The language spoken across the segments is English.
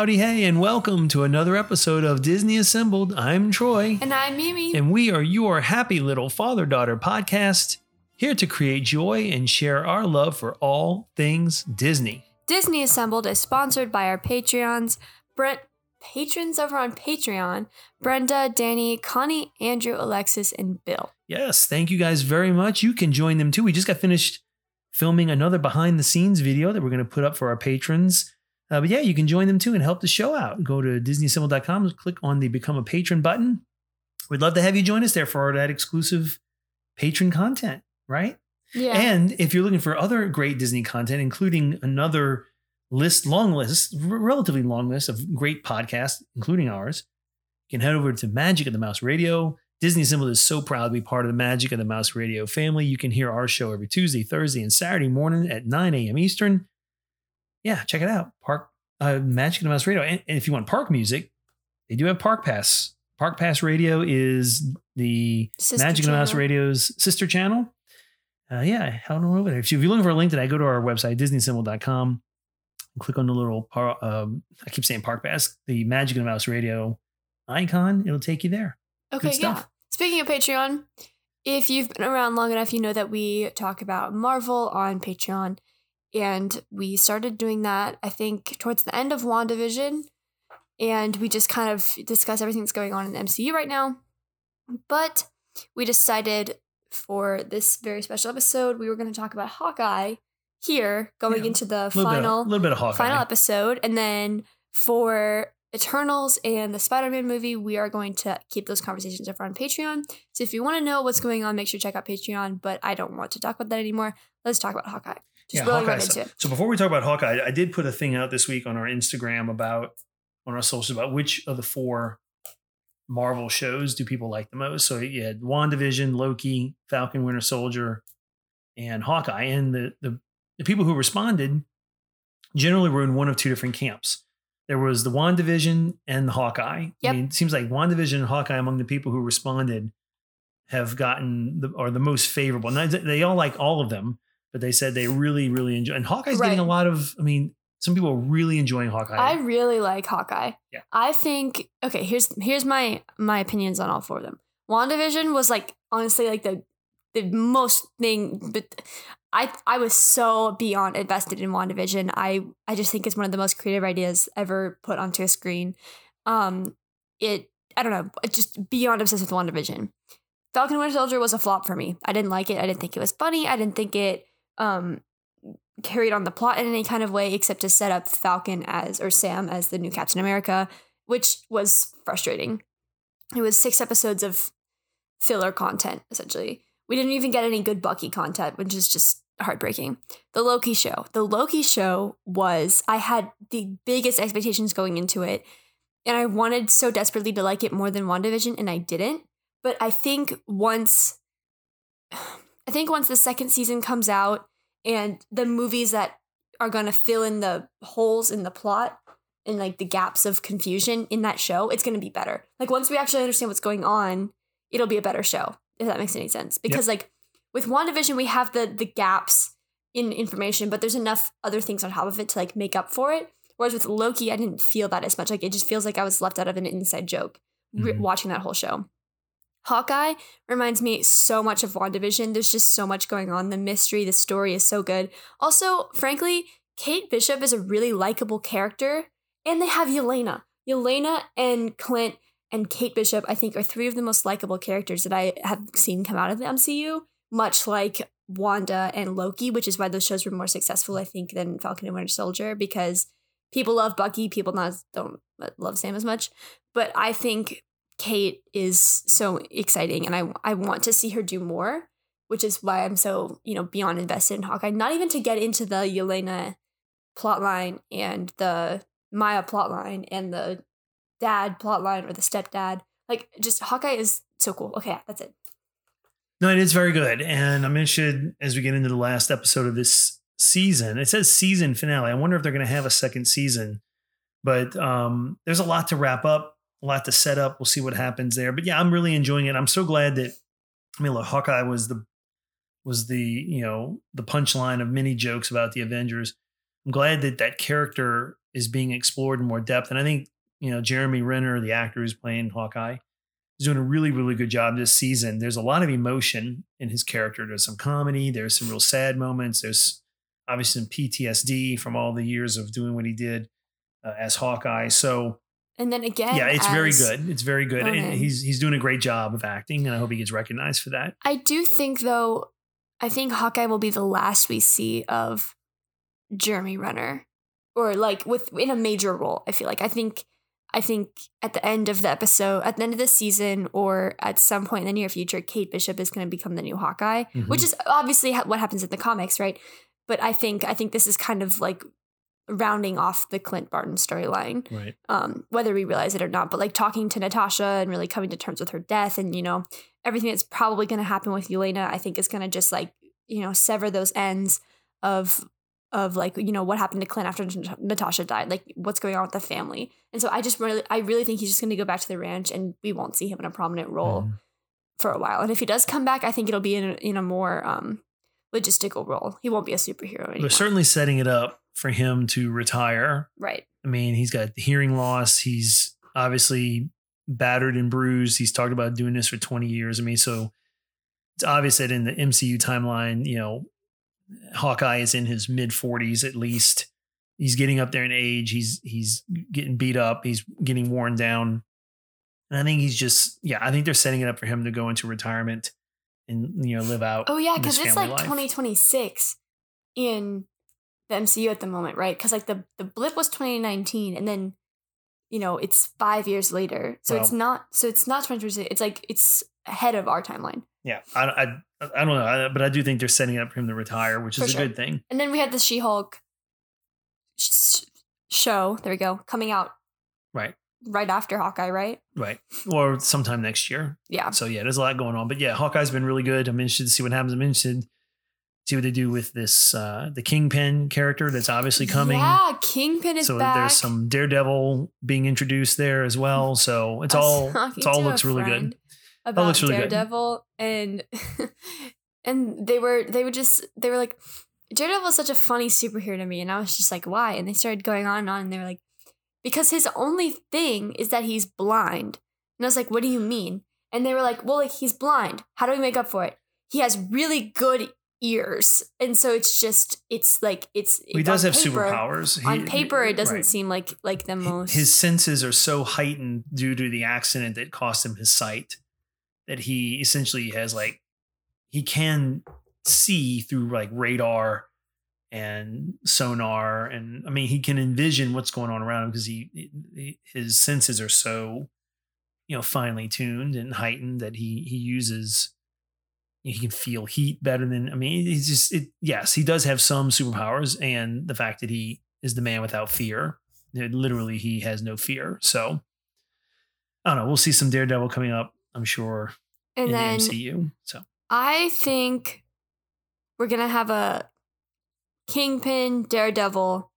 Howdy, hey, and welcome to another episode of Disney Assembled. I'm Troy, And I'm Mimi. and we are your happy little father daughter podcast, here to create joy and share our love for all things Disney. Disney Assembled is sponsored by our Patreons, Brent patrons over on Patreon, Brenda, Danny, Connie, Andrew, Alexis, and Bill. Yes, thank you guys very much. You can join them too. We just got finished filming another behind the scenes video that we're going to put up for our patrons. Uh, but yeah, you can join them too and help the show out. Go to disneyassemble.com, click on the become a patron button. We'd love to have you join us there for that exclusive patron content, right? Yeah. And if you're looking for other great Disney content, including another list, long list, r- relatively long list of great podcasts, including ours, you can head over to Magic of the Mouse Radio. Disney Assembled is so proud to be part of the Magic of the Mouse Radio family. You can hear our show every Tuesday, Thursday, and Saturday morning at 9 a.m. Eastern. Yeah, check it out. Park uh, Magic the Mouse Radio. And, and if you want park music, they do have Park Pass. Park Pass Radio is the Sister Magic of the Mouse. Radio's sister channel. Uh, yeah, head on over there. If you're looking for a link to that, go to our website, disneyassembled.com. Click on the little, par- um, I keep saying Park Pass, the Magic the Mouse Radio icon. It'll take you there. Okay, yeah. Speaking of Patreon, if you've been around long enough, you know that we talk about Marvel on Patreon. And we started doing that, I think, towards the end of WandaVision. And we just kind of discuss everything that's going on in the MCU right now. But we decided for this very special episode, we were going to talk about Hawkeye here, going Yeah, into the little, final bit, of, little bit of Hawkeye. final episode. And then for Eternals and the Spider Man movie, we are going to keep those conversations over on Patreon. So if you want to know what's going on, make sure to check out Patreon. But I don't want to talk about that anymore. Let's talk about Hawkeye. Just Yeah, Hawkeye. So, so before we talk about Hawkeye, I did put a thing out this week on our Instagram about on our socials about which of the four Marvel shows do people like the most. So you had WandaVision, Loki, Falcon, Winter Soldier, and Hawkeye. And the the, the people who responded generally were in one of two different camps. There was the WandaVision and the Hawkeye. Yep. I mean, it seems like WandaVision and Hawkeye among the people who responded have gotten the or the most favorable. Now, they all like all of them, but they said they really, really enjoy. And Hawkeye's getting a lot of. I mean, some people are really enjoying Hawkeye. I really like Hawkeye. Yeah. I think okay, here's here's my my opinions on all four of them. WandaVision was like honestly like the the most thing but I I was so beyond invested in WandaVision. I I just think it's one of the most creative ideas ever put onto a screen. Um it I don't know, just beyond obsessed with WandaVision. Falcon Winter Soldier was a flop for me. I didn't like it. I didn't think it was funny. I didn't think it um carried on the plot in any kind of way except to set up Falcon as or Sam as the new Captain America, which was frustrating. It was six episodes of filler content, essentially. We didn't even get any good Bucky content, which is just heartbreaking. The Loki show. The Loki show was, I had the biggest expectations going into it, and I wanted so desperately to like it more than WandaVision, and I didn't. But I think once, I think once the second season comes out, and the movies that are going to fill in the holes in the plot and like the gaps of confusion in that show, it's going to be better. Like once we actually understand what's going on, it'll be a better show. If that makes any sense, because like with WandaVision, we have the the gaps in information, but there's enough other things on top of it to like make up for it. Whereas with Loki, I didn't feel that as much. Like it just feels like I was left out of an inside joke re- Mhm. watching that whole show. Hawkeye reminds me so much of WandaVision. There's just so much going on. The mystery, the story is so good. Also, frankly, Kate Bishop is a really likable character, and they have Yelena. Yelena and Clint and Kate Bishop, I think, are three of the most likable characters that I have seen come out of the MCU. much like Wanda and Loki, which is why those shows were more successful, I think, than Falcon and Winter Soldier because people love Bucky, people not don't love Sam as much. But I think Kate is so exciting, and I I want to see her do more, which is why I'm so you know beyond invested in Hawkeye. Not even to get into the Yelena plotline and the Maya plotline and the dad plotline or the stepdad. Like, just Hawkeye is so cool. Okay, that's it. No, it is very good. And I'm interested as we get into the last episode of this season. It says season finale. I wonder if they're going to have a second season. But um, there's a lot to wrap up, a lot to set up. We'll see what happens there. But yeah, I'm really enjoying it. I'm so glad that I mean, look, Hawkeye was the was the you know the punchline of many jokes about the Avengers. I'm glad that that character is being explored in more depth, and I think you know Jeremy Renner, the actor who's playing Hawkeye, is doing a really really good job this season. There's a lot of emotion in his character. There's some comedy. There's some real sad moments. There's obviously some PTSD from all the years of doing what he did uh, as Hawkeye. So and then again, yeah, it's very good. It's very good. And he's he's doing a great job of acting, and I hope he gets recognized for that. I do think though, I think Hawkeye will be the last we see of Jeremy Renner, or like with in a major role. I feel like I think I think at the end of the episode, at the end of the season, or at some point in the near future, Kate Bishop is going to become the new Hawkeye, Mhm. which is obviously what happens in the comics, right? But I think I think this is kind of like rounding off the Clint Barton storyline Right. um, whether we realize it or not, but like talking to Natasha and really coming to terms with her death and, you know, everything that's probably going to happen with Yelena, I think is going to just like, you know, sever those ends of, of like, you know, what happened to Clint after Natasha died, like what's going on with the family. And so I just really, I really think he's just going to go back to the ranch and we won't see him in a prominent role Mhm. for a while. And if he does come back, I think it'll be in a, in a more, um, logistical role. He won't be a superhero anymore. They're certainly setting it up for him to retire. right. I mean, he's got hearing loss. He's obviously battered and bruised. He's talked about doing this for 20 years. I mean, so it's obvious that in the MCU timeline, you know, Hawkeye is in his mid 40s at least. He's getting up there in age. He's he's getting beat up. He's getting worn down. And I think he's just yeah, I think they're setting it up for him to go into retirement and you know live out. Oh yeah, because it's like life. 2026 in the MCU at the moment, right? Because like the the blip was 2019, and then you know it's five years later, so it's not so it's not 2026. It's like it's ahead of our timeline. Yeah, I, I, I don't know, I- but I do think they're setting up for him to retire, which For is a good thing. And then we had the She-Hulk sh- show. There we go, coming out Right, right after Hawkeye, right? right, or sometime next year. Yeah. So yeah, there's a lot going on, but yeah, Hawkeye's been really good. I'm interested to see what happens. I'm interested see what they do with this uh the Kingpin character that's obviously coming. Yeah, Kingpin is so back. there's some Daredevil being introduced there as well. So it's all it's all looks really good. About looks really good. Daredevil, and and they were they were just they were like, Daredevil is such a funny superhero to me, and I was just like, why? And they started going on and on, and they were like, because his only thing is that he's blind, and I was like, what do you mean? And they were like, well, like he's blind. How do we make up for it? He has really good ears, and so it's just it's like it's He does have paper- superpowers. On paper, it doesn't right. seem like like the most his senses are so heightened due to the accident that cost him his sight that he essentially has like he can see through like radar and sonar and i mean he can envision what's going on around him because he, he his senses are so you know finely tuned and heightened that he he uses he can feel heat better than i mean he's just it yes he does have some superpowers and the fact that he is the man without fear that literally he has no fear so i don't know we'll see some daredevil coming up i'm sure and in then the mcu so I think we're gonna have a Kingpin, Daredevil,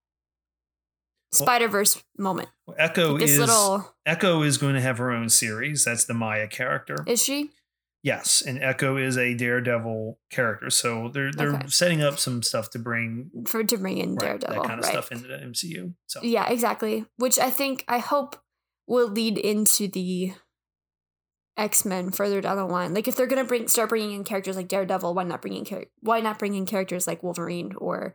Spider Verse moment. echo This is little echo is going to have her own series that's the maya character is she? Yes, and Echo is a Daredevil character, so they're they're Okay. setting up some stuff to bring For to bring in right, Daredevil, that kind of right? stuff into the MCU. So Yeah, exactly. Which I think I hope will lead into the X Men further down the line. Like if they're gonna bring start bringing in characters like Daredevil, why not bring in char- why not bring in characters like Wolverine or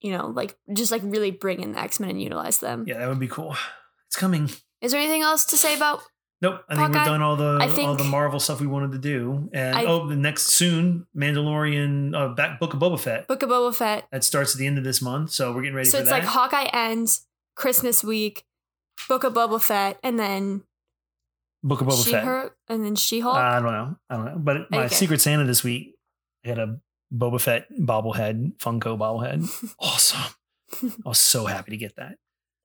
you know like just like really bring in the X Men and utilize them. yeah, that would be cool. It's coming. Is there anything else to say about Nope, I think we've done all the I all the Marvel stuff we wanted to do, and I- oh, the next soon Mandalorian uh, back Book of Boba Fett Book of Boba Fett. that starts at the end of this month, so we're getting ready So it's that. like Hawkeye ends, Christmas week, Book of Boba Fett, and then Book of Boba She Fett. Hulk, and then She Hulk. I don't know, I don't know, but my Okay. Secret Santa this week I had a Boba Fett bobblehead, Funko bobblehead. awesome! I was so happy to get that.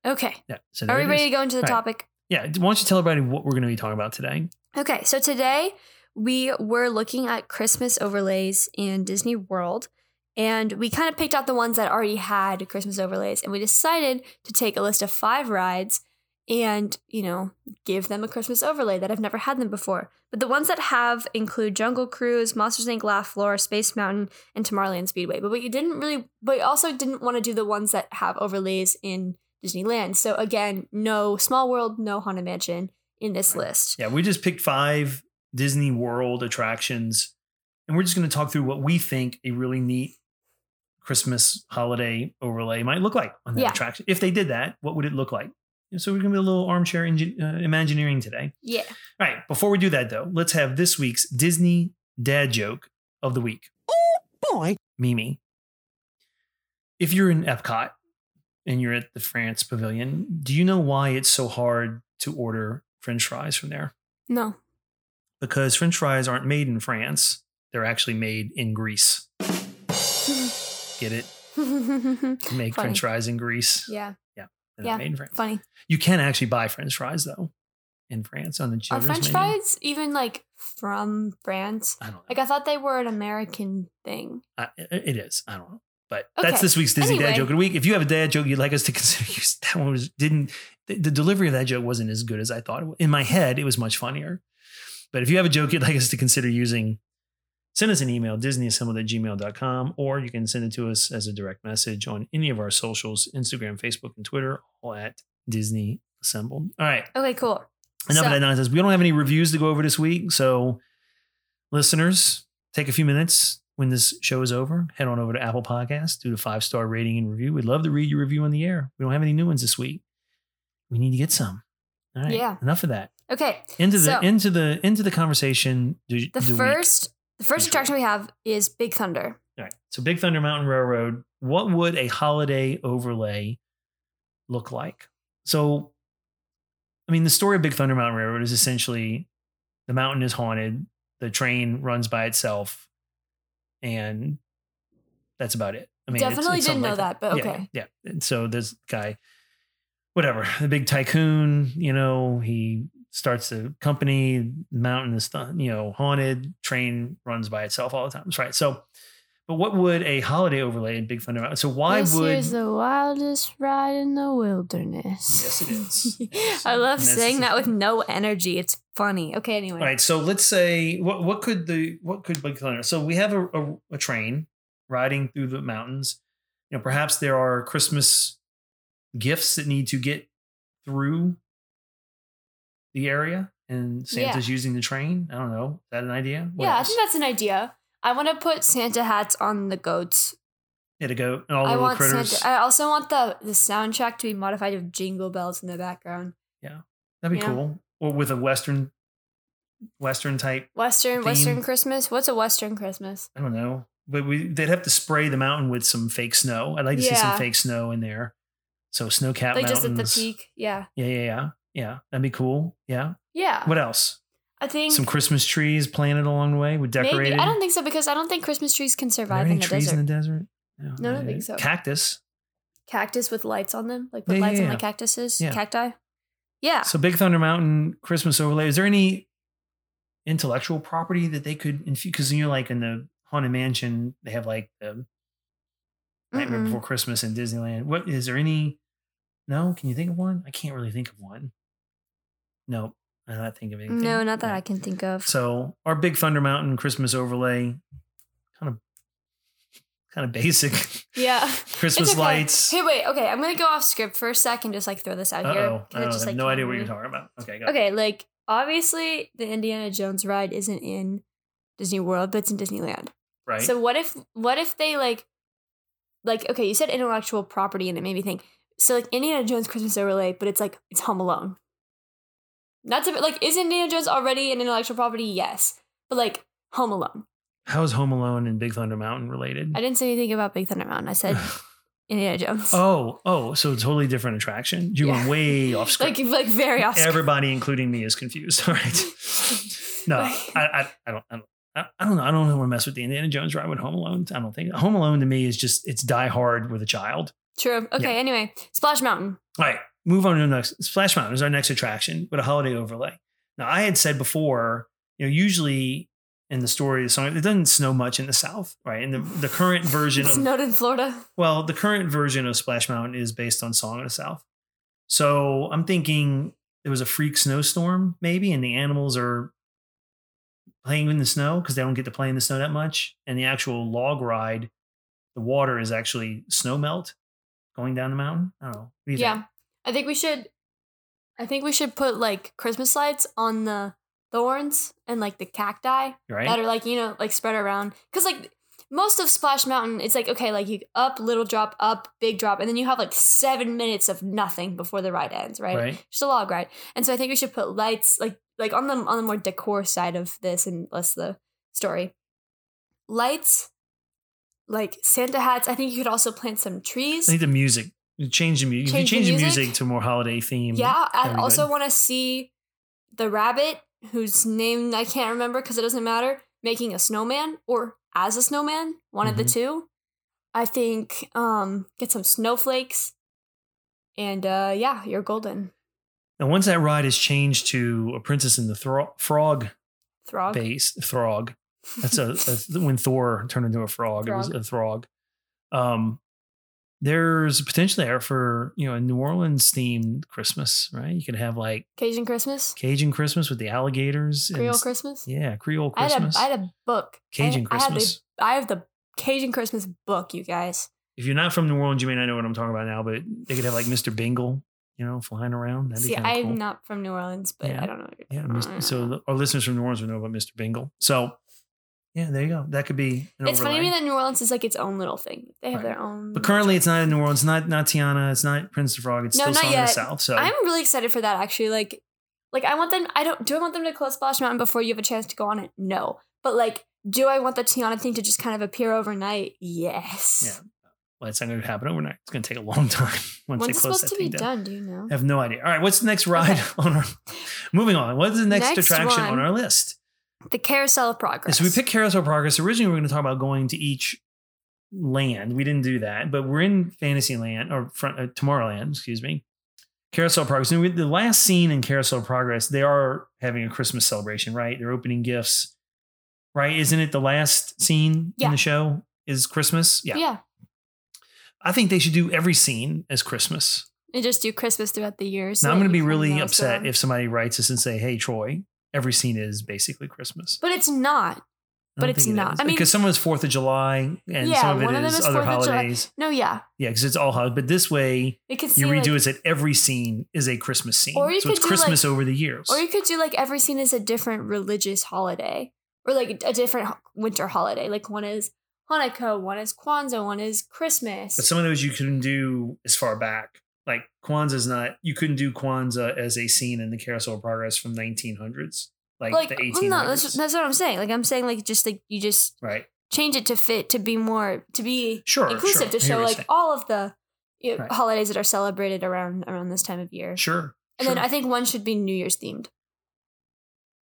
okay. Yeah. So Are we ready to go into the All topic? Yeah. Why don't you tell everybody what we're going to be talking about today? Okay, so today we were looking at Christmas overlays in Disney World, and we kind of picked out the ones that already had Christmas overlays, and we decided to take a list of five rides and, you know, give them a Christmas overlay that have never had them before. But the ones that have include Jungle Cruise, Monsters Inc. Laugh Floor, Space Mountain, and Tomorrowland Speedway. But we didn't really, but we also didn't want to do the ones that have overlays in Disneyland. So again, no Small World, no Haunted Mansion in this list. Yeah, we just picked five Disney World attractions, and we're just going to talk through what we think a really neat Christmas holiday overlay might look like on that Yeah. attraction. If they did that, what would it look like? So we're going to be a little armchair engin- uh, imagineering today. Yeah. All right, before we do that though, let's have this week's Disney dad joke of the week. Oh boy. Mimi. If you're in Epcot and you're at the France Pavilion, do you know why it's so hard to order French fries from there? No. because French fries aren't made in France. They're actually made in Greece. Get it? Make Funny. French fries in Greece. yeah. Yeah. They're Yeah. made in France. Funny. You can actually buy French fries though in France on the Are French menu. fries even like from France? I don't know. Like I thought they were an American thing. I- it is. I don't know. But Okay. that's this week's Disney Anyway. dad joke of the week. If you have a dad joke you'd like us to consider, use, that one was didn't the, the delivery of that joke wasn't as good as I thought. it was. In my head, it was much funnier. But if you have a joke you'd like us to consider using, send us an email, disneyassembled at gmail.com, or you can send it to us as a direct message on any of our socials, Instagram, Facebook, and Twitter, all at Disney Assembled. All right. Okay, cool. Enough So- of that nonsense. We don't have any reviews to go over this week. So, listeners, take a few minutes when this show is over. Head on over to Apple Podcasts, do the five star rating and review. We'd love to read your review on the air. We don't have any new ones this week. We need to get some. All right. Yeah. Enough of that. Okay. Into the So- into the into the conversation. Do, The we- first the first attraction we have is Big Thunder. all right. So, Big Thunder Mountain Railroad. What would a holiday overlay look like? So, I mean, the story of Big Thunder Mountain Railroad is essentially the mountain is haunted, the train runs by itself, and that's about it. I mean, Definitely it's didn't know like that, but Yeah, okay. Yeah. And so this guy, whatever, the big tycoon, you know, he starts a company, mountain is, you know, haunted, train runs by itself all the time. That's right. So, but what would a holiday overlay in Big Thunder Mountain? So why this would is the wildest ride in the wilderness. Yes, it is. Yes. I love saying that with no energy. It's funny. Okay, anyway. All right, so let's say what what could the what could Big Thunder? So we have a, a, a train riding through the mountains. You know, perhaps there are Christmas gifts that need to get through the area, and Santa's using the train. I don't know. Is that an idea? What yeah, I think that's an idea. I want to put Santa hats on the goats. yeah, to go and all the I little want critters. Santa. I also want the the soundtrack to be modified with jingle bells in the background. Yeah, that'd be you know? cool. Or with a western, western type. Western Theme. Western Christmas. What's a Western Christmas? I don't know, but we they'd have to spray the mountain with some fake snow. I'd like to see some fake snow in there. So snow cap Like mountains. just at the peak. Yeah. Yeah, yeah, yeah. Yeah. That'd be cool. Yeah. Yeah. What else? I think Some Christmas trees planted along the way with maybe. decorated. I don't think so because I don't think Christmas trees can survive in the trees desert. in the desert? No, No, I don't think so. Cactus. Cactus with lights on them, like put Yeah, yeah, lights on yeah. the cactuses, Yeah. cacti. Yeah. So Big Thunder Mountain Christmas overlay. Is there any intellectual property that they could infuse? Because you're like in the Haunted Mansion, they have like the Nightmare Mm-mm. Before Christmas in Disneyland. What is there any? No, can you think of one? I can't really think of one. No, I'm not thinking of anything. No, not that No. I can think of. So our Big Thunder Mountain Christmas overlay, kind of, kind of basic Yeah. Christmas okay. lights. Hey, wait. Okay, I'm gonna go off script for a second. Just like throw this out Uh here. I it just, have like, no idea what me. you're talking about. Okay, go. Okay, like obviously the Indiana Jones ride isn't in Disney World, but it's in Disneyland. right. So what if what if they like like okay, you said intellectual property and it made me think. So like Indiana Jones Christmas overlay, but it's like it's Home Alone. Not to like is Indiana Jones already an intellectual property? Yes, but like Home Alone. How is Home Alone and Big Thunder Mountain related? I didn't say anything about Big Thunder Mountain. I said Indiana Jones. oh, oh, so a totally different attraction. You Yeah. went way off script. like like very off. script. Everybody, including me, is confused. All right. No, I, I, I don't, I don't, I I don't know. I don't want to mess with the Indiana Jones ride with Home Alone. I don't think Home Alone to me is just it's Die Hard with a child. True. Okay. Anyway, Splash Mountain. All right, move on to the next. Splash Mountain is our next attraction with a holiday overlay. Now, I had said before, you know, usually in the story of the song, it doesn't snow much in the South, right? And the, the current version It's of snowed in Florida. well, the current version of Splash Mountain is based on Song of the South. So I'm thinking there was a freak snowstorm, maybe, and the animals are playing in the snow because they don't get to play in the snow that much. And the actual log ride, the water is actually snow melt going down the mountain. I don't know. Do Yeah, think? I think we should. I think we should put like Christmas lights on the thorns and like the cacti Right? that are like you know like spread around because like most of Splash Mountain, it's like okay, like you up, little drop, up, big drop, and then you have like seven minutes of nothing before the ride ends, right? Right. Just a log ride, and so I think we should put lights like like on the on the more decor side of this and less the story. Lights, like Santa hats. I think you could also plant some trees. I think the music. Change the music. Change you the change the music? music to more holiday theme. Yeah, I also want to see the rabbit whose name I can't remember because it doesn't matter, making a snowman or as a snowman, one of the Mhm. two. I think um get some snowflakes and uh yeah, you're golden. And once that ride is changed to a Princess in the Thro- Frog Throg. base, Throg. That's a, that's when Thor turned into a frog. It was a Throg. Um, there's potential there for you know a New Orleans themed Christmas, right? You could have like Cajun Christmas. Cajun Christmas with the alligators. Creole s- Christmas. Yeah, Creole I had, a, Christmas. I had a book. I- Cajun I, had the- Christmas. I have the Cajun Christmas book, you guys. if you're not from New Orleans, you may not know what I'm talking about now, but they could have like Mr. Bingle, you know, flying around. That'd be See, I'm cool. not from New Orleans, but Yeah. I don't know. yeah, you're Mis- talking so the, our listeners from New Orleans would know about Mr. Bingle. So, yeah, there you go. That could be. An it's funny to me that New Orleans is like its own little thing. They have Right. their own. But currently, it's not in New Orleans. Not not Tiana. It's not Prince of Frog. It's No, still not Song of the. South. So I'm really excited for that actually. Like like I want them I don't do I want them to close Splash Mountain before you have a chance to go on it? No. But like do I want the Tiana thing to just kind of appear overnight? Yes. Yeah. well, it's not going to happen overnight. It's going to take a long time once When's they it close supposed to be thing down. done? Do you know? I have no idea. All right, what's the next ride on our? Moving on. What is the next, Next attraction one. on our list? The Carousel of Progress. So we picked Carousel Progress. Originally, we were going to talk about going to each land. We didn't do that, but we're in Fantasyland or front, uh, Tomorrowland, excuse me. Carousel Progress. And we, the last scene in Carousel Progress, they are having a Christmas celebration, right? They're opening gifts, right? Isn't it the last scene Yeah. in the show is Christmas? Yeah. yeah. I think they should do every scene as Christmas. And just do Christmas throughout the year. so now I'm going to be really upset if somebody writes us and say, "Hey, Troy, every scene is basically Christmas." But it's not. But it's it not. I mean- because some of it's Fourth of July and Yeah, some of one it of them is is other 4th of July. holidays. No, yeah. Yeah, because it's all holidays. But this way, It you redo like, it that every scene is a Christmas scene. Or you so it's could do, Christmas like- over the years. Or you could do like every scene is a different religious holiday, or like a different winter holiday. Like one is Hanukkah, one is Kwanzaa, one is Christmas. but some of those you couldn't do as far back. Like Kwanzaa's not. You couldn't do Kwanzaa as a scene in the Carousel of Progress from 1900s, like, like, the well, 1800s. no, that's, that's what I'm saying. Like I'm saying, like just like you just right. change it to fit to be more to be Sure. inclusive sure. to show like saying. all of the you know, Right. holidays that are celebrated around around this time of year. Sure. And sure. then I think one should be New Year's themed.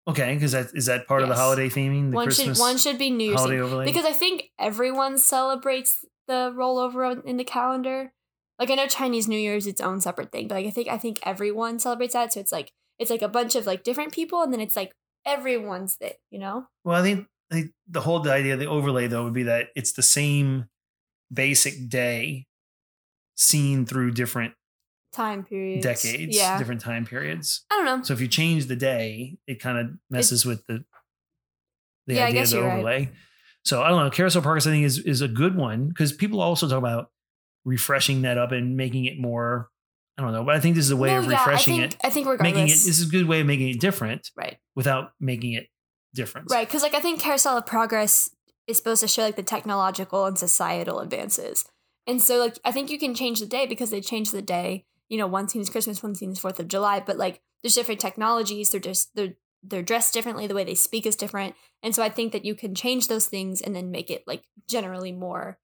okay, because that is that part of the holiday theming, the One Christmas should one should be New Year's holiday themed. overlay. because I think everyone celebrates the rollover in the calendar. Like I know Chinese New Year is its own separate thing, but like I think I think everyone celebrates that. So it's like it's like a bunch of like different people, and then it's like everyone's thing, you know? Well, I think, I think the whole idea of the overlay though would be that it's the same basic day seen through different Time periods, decades, Yeah, different time periods. I don't know. So if you change the day, it kind of messes with the the Yeah, idea of the you're right. overlay. So I don't know. Carousel Parks I think is is a good one because people also talk about refreshing that up and making it more. I don't know, but I think this is a way No, of yeah, refreshing I think, it, I think regardless, making it. This is a good way of making it different right, without making it different. right. Because like I think Carousel of Progress is supposed to show like the technological and societal advances, and so like I think you can change the day because they changed the day. You know, one scene is Christmas, one scene is Fourth of July, but like there's different technologies. They're just they're they're dressed differently. The way they speak is different, and so I think that you can change those things and then make it like generally more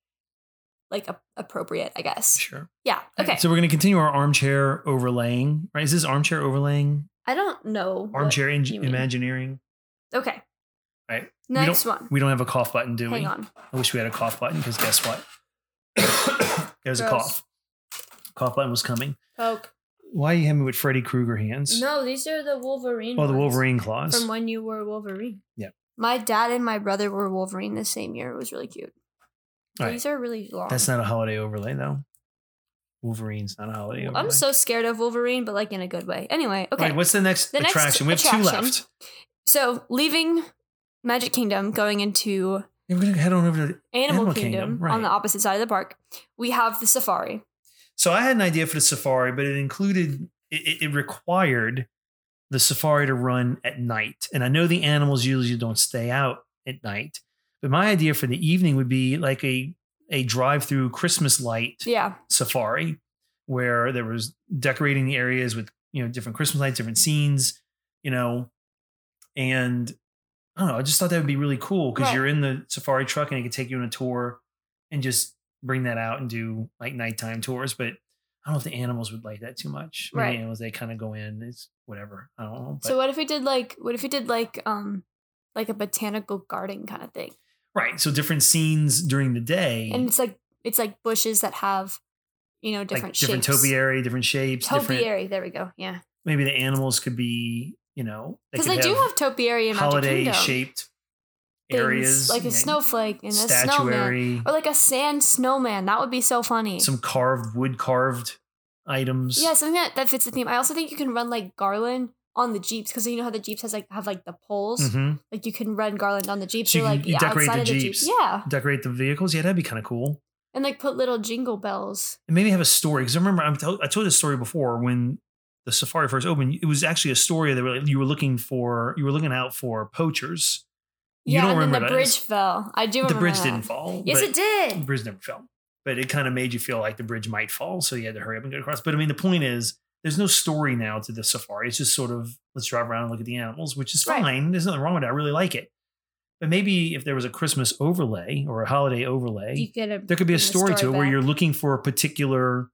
like a- appropriate. I guess. Sure. Yeah. Okay. So we're going to continue our armchair overlaying, right? Is this armchair overlaying? I don't know. Armchair in- imagineering? Okay. Right. Next we one. We don't have a cough button, do we? Hang on. I wish we had a cough button because guess what? There's a Gross. cough. Cough button was coming. Poke. Why are you having with Freddy Krueger hands? No, these are the Wolverine. Oh, the Wolverine claws. from when you were Wolverine. Yeah. My dad and my brother were Wolverine the same year. It was really cute. All right. These are really long. That's not a holiday overlay, though. Wolverine's not a holiday overlay. I'm so scared of Wolverine, but like in a good way. Anyway, okay. Right, what's the next The next attraction? we have two left. so leaving Magic Kingdom, going into Yeah, we're gonna head on over to. Animal, Animal Kingdom, Kingdom, right. on the opposite side of the park, we have the safari. So I had an idea for the safari, but it included it- it required the safari to run at night, and I know the animals usually don't stay out at night. But my idea for the evening would be like a a drive-through Christmas light Yeah. safari, where there was decorating the areas with you know different Christmas lights, different scenes, you know, and I don't know. I just thought that would be really cool because Right. you're in the safari truck and it could take you on a tour and just bring that out and do like nighttime tours. But I don't know if the animals would like that too much. Maybe Right. animals they kind of go in. It's whatever. I don't know. But, so what if we did like what if we did like um like a botanical garden kind of thing? Right. So different scenes during the day, And it's like it's like bushes that have you know different like different shapes. topiary, different shapes, different. Topiary, there we go. Yeah. Maybe the animals could be you know Because could they do have topiary in holiday shaped Things areas, like a snowflake and a snowman. statuary, Or like a sand snowman. That would be so funny. some carved wood carved items. yeah, something that, that fits the theme. I also think you can run like garland on the Jeeps because you know how the Jeeps has like have like the poles. Mhm. Like you can run garland on the Jeeps So or you can- like you decorate outside the of the Jeeps. Jeeps. Yeah. Decorate the vehicles. Yeah, that'd be kind of cool. And like put little jingle bells. And maybe have a story because I remember I'm told, I told this story before when the safari first opened. It was actually a story that were like, you were looking for. You were looking out for poachers. You yeah, don't and then remember the bridge fell. I do The bridge that. didn't fall. Yes, it did. The bridge never fell. But it kind of made you feel like the bridge might fall, so you had to hurry up and get across. But I mean, the point is, there's no story now to the safari. It's just sort of let's drive around and look at the animals, which is Right. fine. There's nothing wrong with it. I really like it. But maybe if there was a Christmas overlay or a holiday overlay, a, there could be a bring the story, to it where you're looking for particular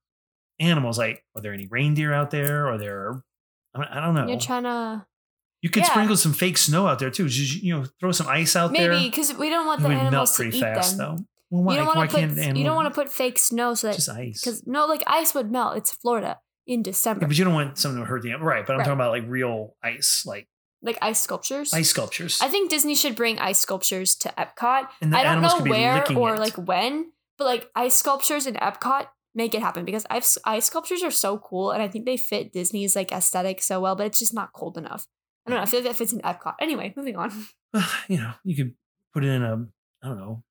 animals. Like, are there any reindeer out there? Are there? I don't- I don't know. You're trying to you could yeah. sprinkle some fake snow out there too. Just, you know, throw some ice out there. maybe because we don't want It the would melt animals to pretty eat fast, them. though. Well, why, You don't want to put you don't want to put fake snow so that just ice? because no like ice would melt. It's Florida in December. Yeah, but you don't want something to hurt the right? But I'm Right. talking about like real ice, like like ice sculptures. ice sculptures. I think Disney should bring ice sculptures to Epcot. and the I don't know where or it. like when, but like ice sculptures in Epcot make it happen because I've, ice sculptures are so cool and I think they fit Disney's like aesthetic so well, but it's just not cold enough. I don't know. I mm-hmm. feel like that fits in Epcot. Anyway, moving on. you know, you could put it in a, I don't know,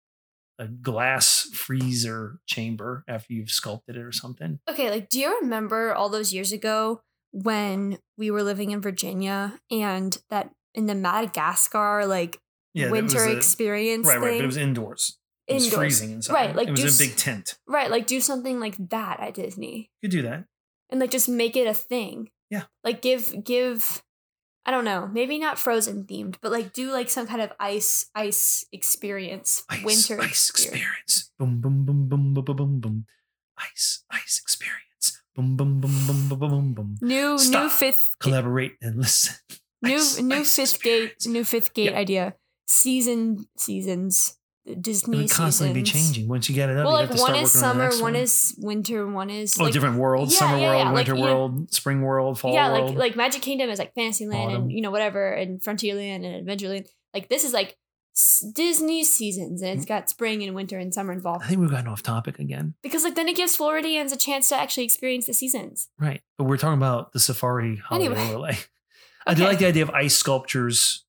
a glass freezer chamber after you've sculpted it or something. Okay, like, do you remember all those years ago when we were living in Virginia and that in the Madagascar like Yeah, winter a- experience Right, thing? right. But it was indoors. It was freezing inside. Right, like it was do a big tent. right, like do something like that at Disney. You could do that. and like just make it a thing. Yeah. Like give give I don't know, maybe not frozen themed, but like do like some kind of ice ice experience, Ice, winter ice experience. experience. Boom, boom, boom, boom, boom, boom, boom, boom. Ice, ice experience. Boom, boom, boom, boom, boom, boom, boom, boom. New new fifth Collaborate and listen. new Ice, new ice fifth gate new fifth gate Yeah. idea. Season seasons. It Disney would constantly be changing. Once you get it up, Well, you like have to one start is on summer, next one is winter, one is oh, like, different worlds: Yeah, summer yeah, world, yeah, like, winter you know- world, spring world, fall yeah, world. like like Magic Kingdom is like Fantasyland Autumn. and you know whatever, and Frontierland and Adventureland. Like this is like Disney seasons, and it's hmm. got spring and winter and summer involved. I think we've gotten off topic again. Because like then it gives Floridians a chance to actually experience the seasons. Right, but we're talking about the safari holiday Anyway. overlay. I do like the idea of ice sculptures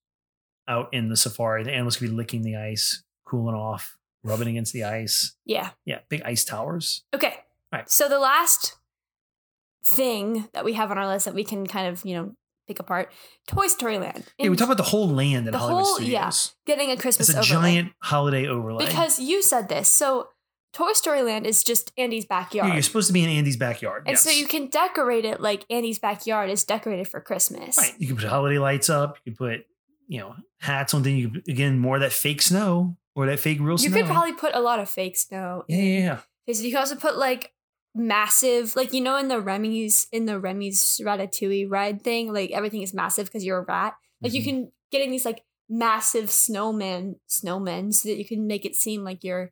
out in the safari. The animals could be licking the ice, cooling off, rubbing against the ice. Yeah. Yeah, big ice towers. Okay. Right. So the last thing that we have on our list that we can kind of you know pick apart, Toy Story Land. Yeah, we talk about the whole land at the Hollywood whole- Studios. yeah, getting a Christmas It's a overlay. giant holiday overlay. because you said this. So Toy Story Land is just Andy's backyard. Yeah, you're supposed to be in Andy's backyard. and yes. so you can decorate it like Andy's backyard is decorated for Christmas. Right. You can put holiday lights up. You can put, you know, hats on. Then you can, again more of that fake snow or that fake real You snow. You could probably put a lot of fake snow. yeah, yeah, yeah. Because you can also put like massive, like you know, in the Remy's in the Remy's Ratatouille ride thing, like everything is massive because you're a rat. Like you Mhm. can get in these like massive snowmen, snowmen, so that you can make it seem like you're,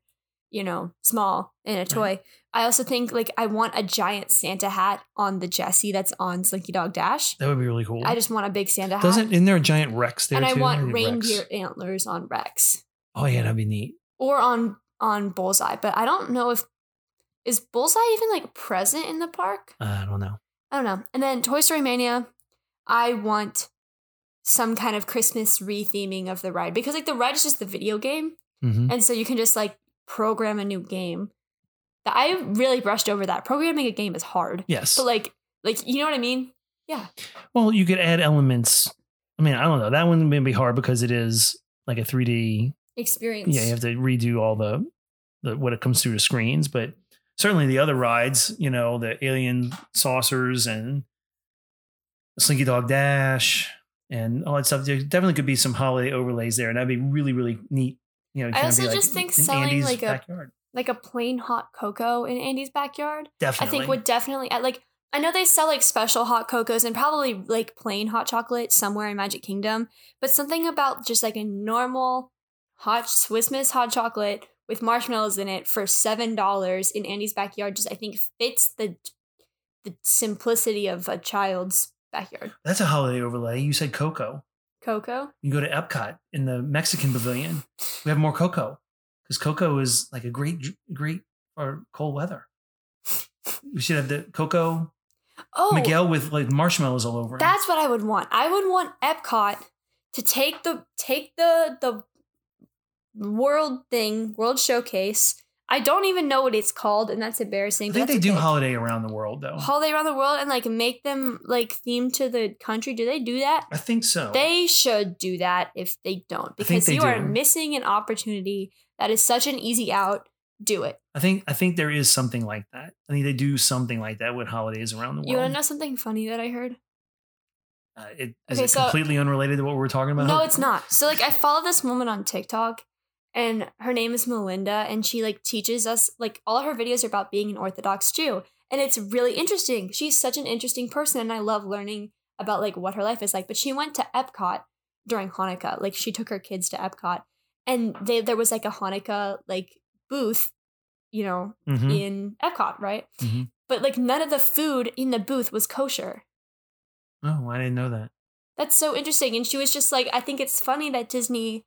you know, small in a toy. I also think like I want a giant Santa hat on the Jessie that's on Slinky Dog Dash. That would be really cool. I just want a big Santa hat. Doesn't isn't there a giant Rex there and I want reindeer Rex. antlers on Rex Oh yeah, that'd be neat. or on on Bullseye, but I don't know if is Bullseye even like present in the park. I don't know. I don't know. And then Toy Story Mania, I want some kind of Christmas retheming of the ride because like the ride is just the video game, hmm and so you can just like program a new game. That I really brushed over that. Programming a game is hard, Yes. but like like you know what I mean? Yeah. Well, you could add elements. I mean, I don't know. That one may be hard because it is like a 3D. Experience. Yeah, you have to redo all the, the what it comes through the screens, but certainly the other rides, you know, the alien saucers and Slinky Dog Dash and all that stuff. There definitely could be some holiday overlays there, and that'd be really, really neat. You know, I also like just think selling, Andy's like, a- backyard. like a plain hot cocoa in Andy's backyard. Definitely. I think would definitely like I know they sell like special hot cocos and probably like plain hot chocolate somewhere in Magic Kingdom, but something about just like a normal hot Swiss Miss hot chocolate with marshmallows in it for seven dollars in Andy's backyard just I think fits the the simplicity of a child's backyard. That's a holiday overlay. You said cocoa. Cocoa? You go to Epcot in the Mexican pavilion. We have more cocoa because cocoa is like a great, great or cold weather. We should have the cocoa Oh, Miguel with like marshmallows all over. him. That's what I would want. I would want Epcot to take the take the the world thing, world showcase. I don't even know what it's called, and that's embarrassing. I think they do okay. holiday around the world though. holiday around the world and like make them like themed to the country. Do they do that? I think so. They should do that if they don't, because they you are missing an opportunity. That is such an easy out. Do it. I think I think there is something like that. I think they do something like that with holidays around the world. You want to know something funny that I heard? Uh, it, is Okay, it so- completely unrelated to what we're talking about? No, it's not. So like I follow this woman on TikTok and her name is Melinda and she like teaches us like all her videos are about being an Orthodox Jew. And it's really interesting. She's such an interesting person and I love learning about like what her life is like. But she went to Epcot during Hanukkah. Like she took her kids to Epcot and they there was like a Hanukkah like booth, you know, Mhm. in Epcot, right? Mhm. But like none of the food in the booth was kosher. Oh, I didn't know that. That's so interesting. And she was just like, I think it's funny that Disney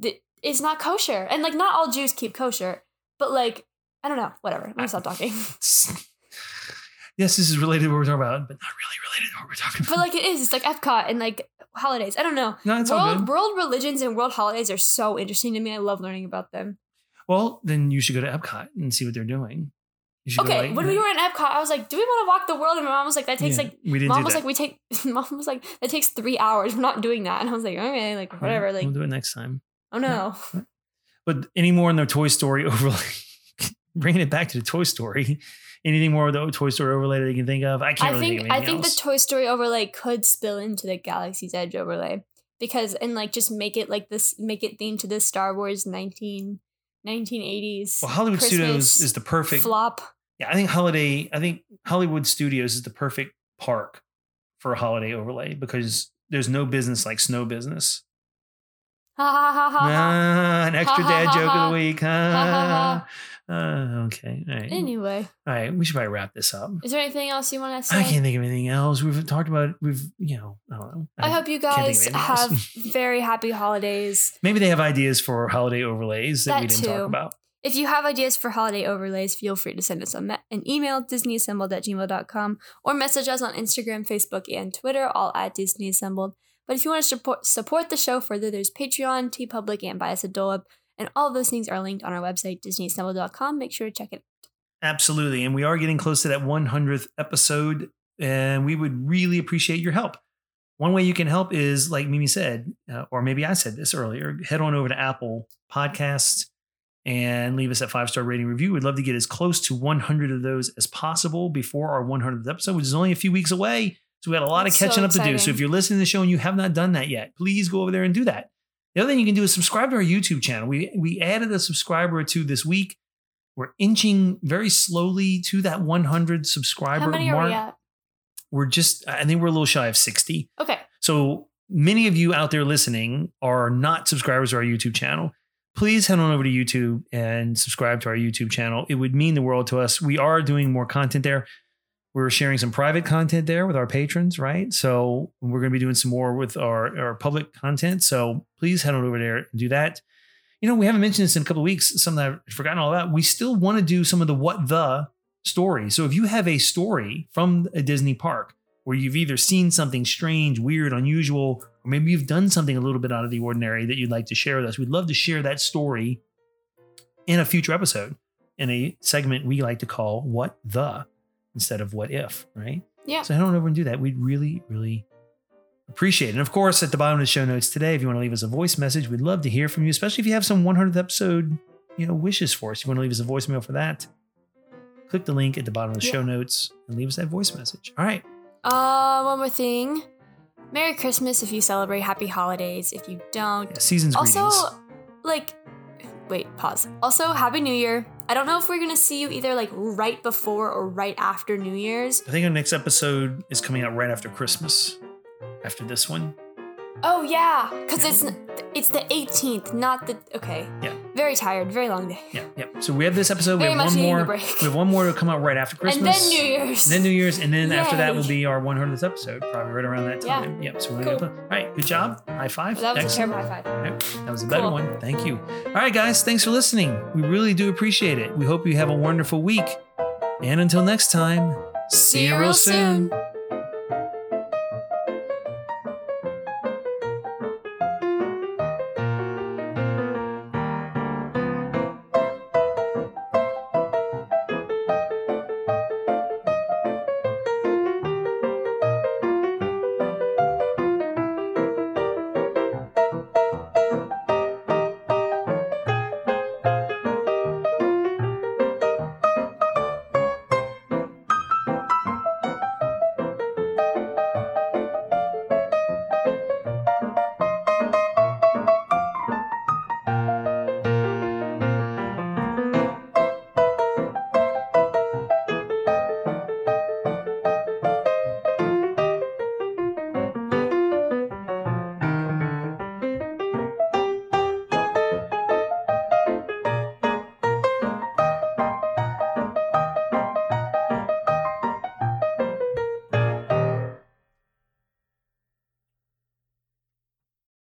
th- is not kosher. And like, not all Jews keep kosher, but like, I don't know, whatever. Let me stop talking. yes, this is related to what we're talking about, but not really related to what we're talking about. But like, it is. It's like Epcot and like holidays. I don't know. no, it's all World, good. world religions and world holidays are so interesting to me. I love learning about them. Well, then you should go to Epcot and see what they're doing. You should go, Okay, when we were in Epcot, I was like, do we want to walk the world? And my mom was like, that takes Yeah, like, we didn't mom was that. like, we take, mom was like, that takes three hours. We're not doing that. And I was like, okay, like, whatever. Like, we'll do it next time. Oh no. But any more in the Toy Story overlay? Bringing it back to the Toy Story. Anything more with the Toy Story overlay that you can think of? I can't I really think think I think else. the Toy Story overlay could spill into the Galaxy's Edge overlay because and like just make it like this make it themed to the Star Wars 19 1980s well, Hollywood Christmas Studios is the perfect. flop. Yeah, I think holiday. I think Hollywood Studios is the perfect park for a holiday overlay because there's no business like snow business. Ah, an extra dad joke of the week. ha, Ah. Uh, okay. All right. Anyway, All right. We should probably wrap this up. is there anything else you want to say? I can't think of anything else. We've talked about. We've you know. I don't know. I hope you can't think of guys have very happy holidays. Maybe they have ideas for holiday overlays that, we didn't talk about. If you have ideas for holiday overlays, feel free to send us a an email, disneyassembled at gmail.com, or message us on Instagram, Facebook, and Twitter, all at Disney Assembled. But if you want to support, support the show further, there's Patreon, TeePublic, and Buy Us a Dole and all those things are linked on our website, disneyassembled.com. Make sure to check it Absolutely. And we are getting close to that 100th episode, and we would really appreciate your help. One way you can help is, like Mimi said, uh, or maybe I said this earlier, head on over to Apple Podcasts and leave us a five star rating review. We'd love to get as close to 100 of those as possible before our 100th episode, which is only a few weeks away. So we got a lot That's of catching so up to do. So if you're listening to the show and you have not done that yet, please go over there and do that. The other thing you can do is subscribe to our YouTube channel. We we added a subscriber or two this week. We're inching very slowly to that 100 subscriber How many mark. are we at? We're just, I think we're a little shy of 60. Okay. So many of you out there listening are not subscribers to our YouTube channel. Please head on over to YouTube and subscribe to our YouTube channel. It would mean the world to us. We are doing more content there. We're sharing some private content there with our patrons, right? So we're going to be doing some more with our, our public content. So please head on over there and do that. You know, we haven't mentioned this in a couple of weeks, something I've forgotten all about. We still want to do some of the what the story. So if you have a story from a Disney park where you've either seen something strange, weird, unusual, or maybe you've done something a little bit out of the ordinary that you'd like to share with us, we'd love to share that story in a future episode in a segment we like to call What the instead of What if, right? Yeah. So head on over and do that. We'd really, really appreciate it. And of course, at the bottom of the show notes today, if you want to leave us a voice message, we'd love to hear from you, especially if you have some 100th episode, you know, wishes for us. You want to leave us a voicemail for that? Click the link at the bottom of the Yeah. show notes and leave us that voice message. All right. Uh, one more thing. Merry Christmas if you celebrate. Happy holidays if you don't. Yeah, season's also, greetings. like, wait, pause. Also, Happy New Year. I don't know if we're gonna see you either like right before or right after New Year's. I think our next episode is coming out right after Christmas. After this one. Oh yeah, because it's it's the 18th, not the okay. Yeah. Very tired, very long day. Yeah, yeah. So we have this episode. Very we have much one more. break. We have one more to come out right after Christmas. And then New Year's. Then New Year's, and then after that will be our 100th episode, probably right around that time. Yeah. Yep. So we're Cool. gonna all right. Good job. High five. that was Excellent. a terrible high five. Yep, That was a better Cool. one. Thank you. All right, guys. Thanks for listening. We really do appreciate it. We hope you have a wonderful week. And until next time, see, you real soon. soon.